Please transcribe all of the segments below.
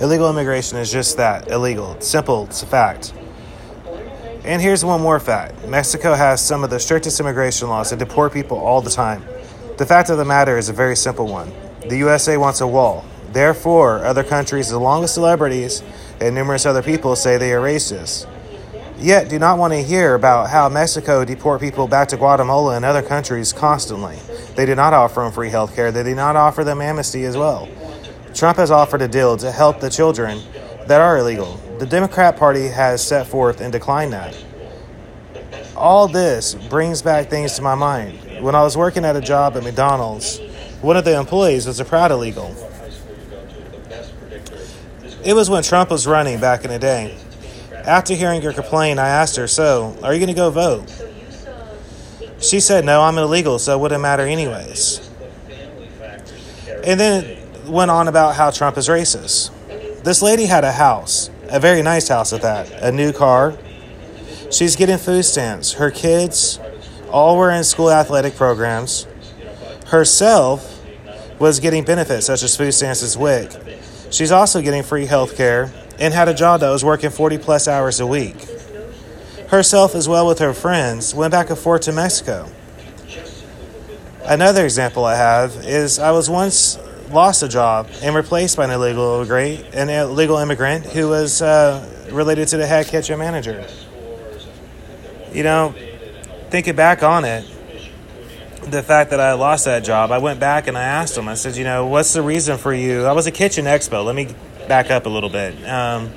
Illegal immigration is just that illegal. It's simple, it's a fact. And here's one more fact Mexico has some of the strictest immigration laws that deport people all the time. The fact of the matter is a very simple one the USA wants a wall. Therefore, other countries, along with celebrities and numerous other people, say they are racist. Yet, do not want to hear about how Mexico deport people back to Guatemala and other countries constantly. They do not offer them free health care. They do not offer them amnesty as well. Trump has offered a deal to help the children that are illegal. The Democrat Party has set forth and declined that. All this brings back things to my mind. When I was working at a job at McDonald's, one of the employees was a proud illegal. It was when Trump was running back in the day. After hearing her complaint, I asked her, So, are you going to go vote? She said, No, I'm illegal, so it wouldn't matter anyways. And then went on about how Trump is racist. This lady had a house, a very nice house at that, a new car. She's getting food stamps. Her kids all were in school athletic programs. Herself was getting benefits such as food stamps as WIC. She's also getting free health care and had a job that was working 40 plus hours a week. Herself, as well with her friends, went back and forth to Mexico. Another example I have is I was once lost a job and replaced by an illegal immigrant, an illegal immigrant who was uh, related to the head kitchen manager. You know, thinking back on it, the fact that I lost that job, I went back and I asked him. I said, you know, what's the reason for you? I was a kitchen expo. Let me back up a little bit. Um,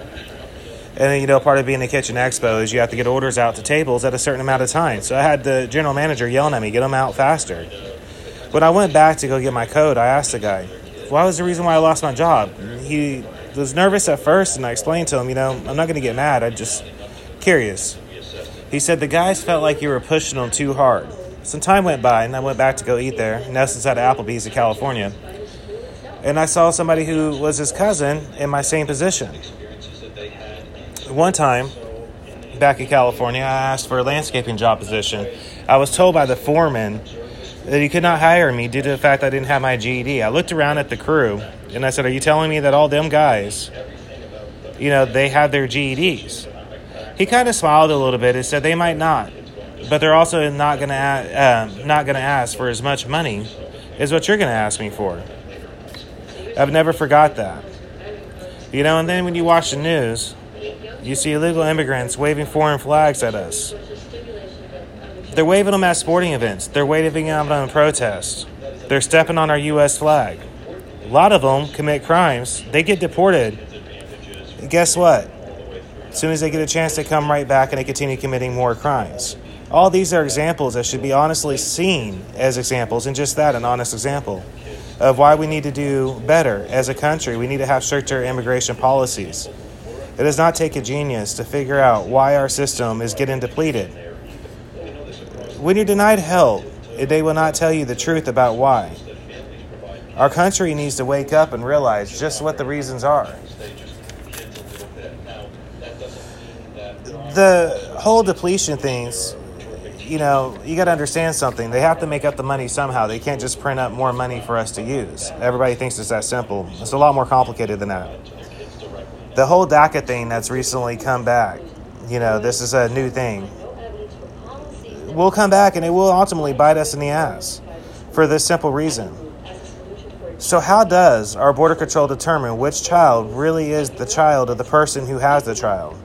and you know, part of being a kitchen expo is you have to get orders out to tables at a certain amount of time. So I had the general manager yelling at me, get them out faster. When I went back to go get my code, I asked the guy, what was the reason why I lost my job? He was nervous at first, and I explained to him, you know, I'm not going to get mad. I'm just curious. He said the guys felt like you were pushing them too hard. Some time went by, and I went back to go eat there. Nelson's at Applebee's in California. And I saw somebody who was his cousin in my same position. One time, back in California, I asked for a landscaping job position. I was told by the foreman that he could not hire me due to the fact I didn't have my GED. I looked around at the crew and I said, Are you telling me that all them guys, you know, they have their GEDs? He kind of smiled a little bit and said they might not, but they're also not going to uh, not going to ask for as much money as what you're going to ask me for. I've never forgot that. You know, and then when you watch the news, you see illegal immigrants waving foreign flags at us. They're waving them at sporting events. They're waving them in protests. They're stepping on our U.S. flag. A lot of them commit crimes. They get deported. And guess what? As soon as they get a chance, they come right back and they continue committing more crimes. All these are examples that should be honestly seen as examples, and just that, an honest example of why we need to do better as a country. We need to have stricter immigration policies. It does not take a genius to figure out why our system is getting depleted. When you're denied help, they will not tell you the truth about why. Our country needs to wake up and realize just what the reasons are. The whole depletion things, you know, you got to understand something. They have to make up the money somehow. They can't just print up more money for us to use. Everybody thinks it's that simple. It's a lot more complicated than that. The whole DACA thing that's recently come back, you know, this is a new thing. Will come back and it will ultimately bite us in the ass for this simple reason. So, how does our Border Control determine which child really is the child of the person who has the child?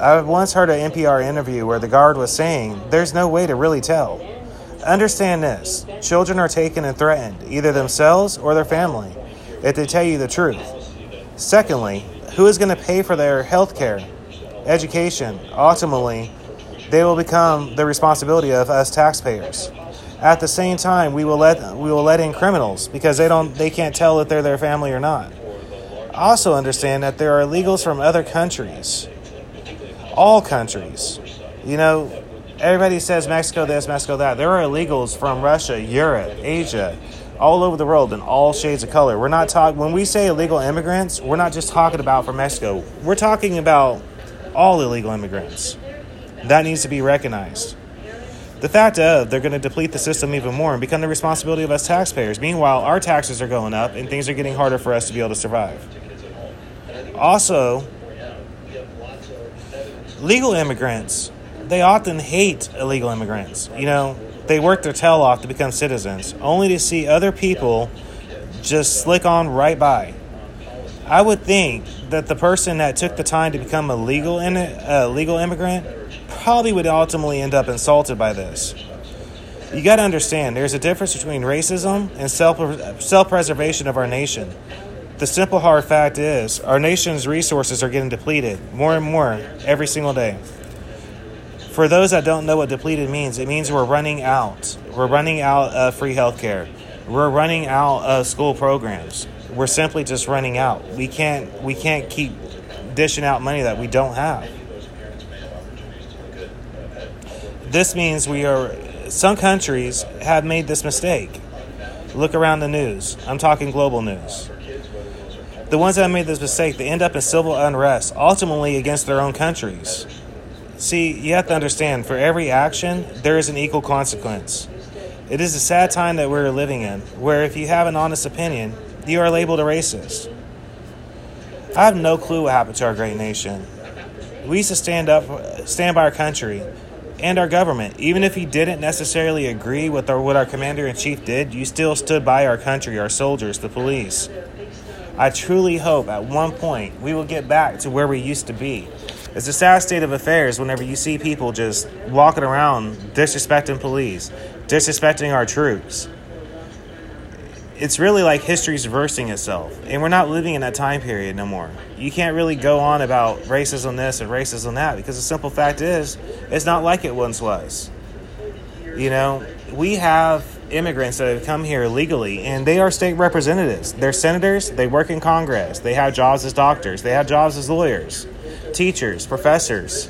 I once heard an NPR interview where the guard was saying there's no way to really tell. Understand this children are taken and threatened, either themselves or their family, if they tell you the truth. Secondly, who is going to pay for their health care, education? Ultimately, they will become the responsibility of us taxpayers. At the same time, we will let we will let in criminals because they don't they can't tell if they're their family or not. Also understand that there are illegals from other countries. All countries. You know, everybody says Mexico this, Mexico that. There are illegals from Russia, Europe, Asia, all over the world in all shades of color. We're not talking when we say illegal immigrants, we're not just talking about from Mexico. We're talking about all illegal immigrants. That needs to be recognized. The fact of they're going to deplete the system even more and become the responsibility of us taxpayers. Meanwhile, our taxes are going up and things are getting harder for us to be able to survive. Also, legal immigrants, they often hate illegal immigrants. You know, they work their tail off to become citizens, only to see other people just slick on right by. I would think that the person that took the time to become a legal in a legal immigrant probably would ultimately end up insulted by this. You got to understand, there's a difference between racism and self self preservation of our nation. The simple hard fact is, our nation's resources are getting depleted more and more every single day. For those that don't know what depleted means, it means we're running out. We're running out of free healthcare. We're running out of school programs. We're simply just running out. We can't we can't keep dishing out money that we don't have. This means we are some countries have made this mistake. Look around the news. I'm talking global news the ones that made this mistake, they end up in civil unrest, ultimately against their own countries. See, you have to understand for every action, there is an equal consequence. It is a sad time that we're living in, where if you have an honest opinion, you are labeled a racist. I have no clue what happened to our great nation. We used to stand up, stand by our country and our government. Even if you didn't necessarily agree with our, what our commander in chief did, you still stood by our country, our soldiers, the police. I truly hope at one point we will get back to where we used to be. It's a sad state of affairs whenever you see people just walking around disrespecting police, disrespecting our troops. It's really like history's reversing itself, and we're not living in that time period no more. You can't really go on about racism this and racism that because the simple fact is, it's not like it once was. You know, we have immigrants that have come here legally and they are state representatives. They're senators, they work in Congress, they have jobs as doctors, they have jobs as lawyers, teachers, professors.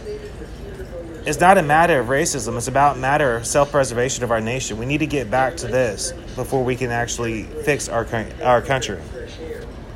It's not a matter of racism, it's about matter of self-preservation of our nation. We need to get back to this before we can actually fix our our country.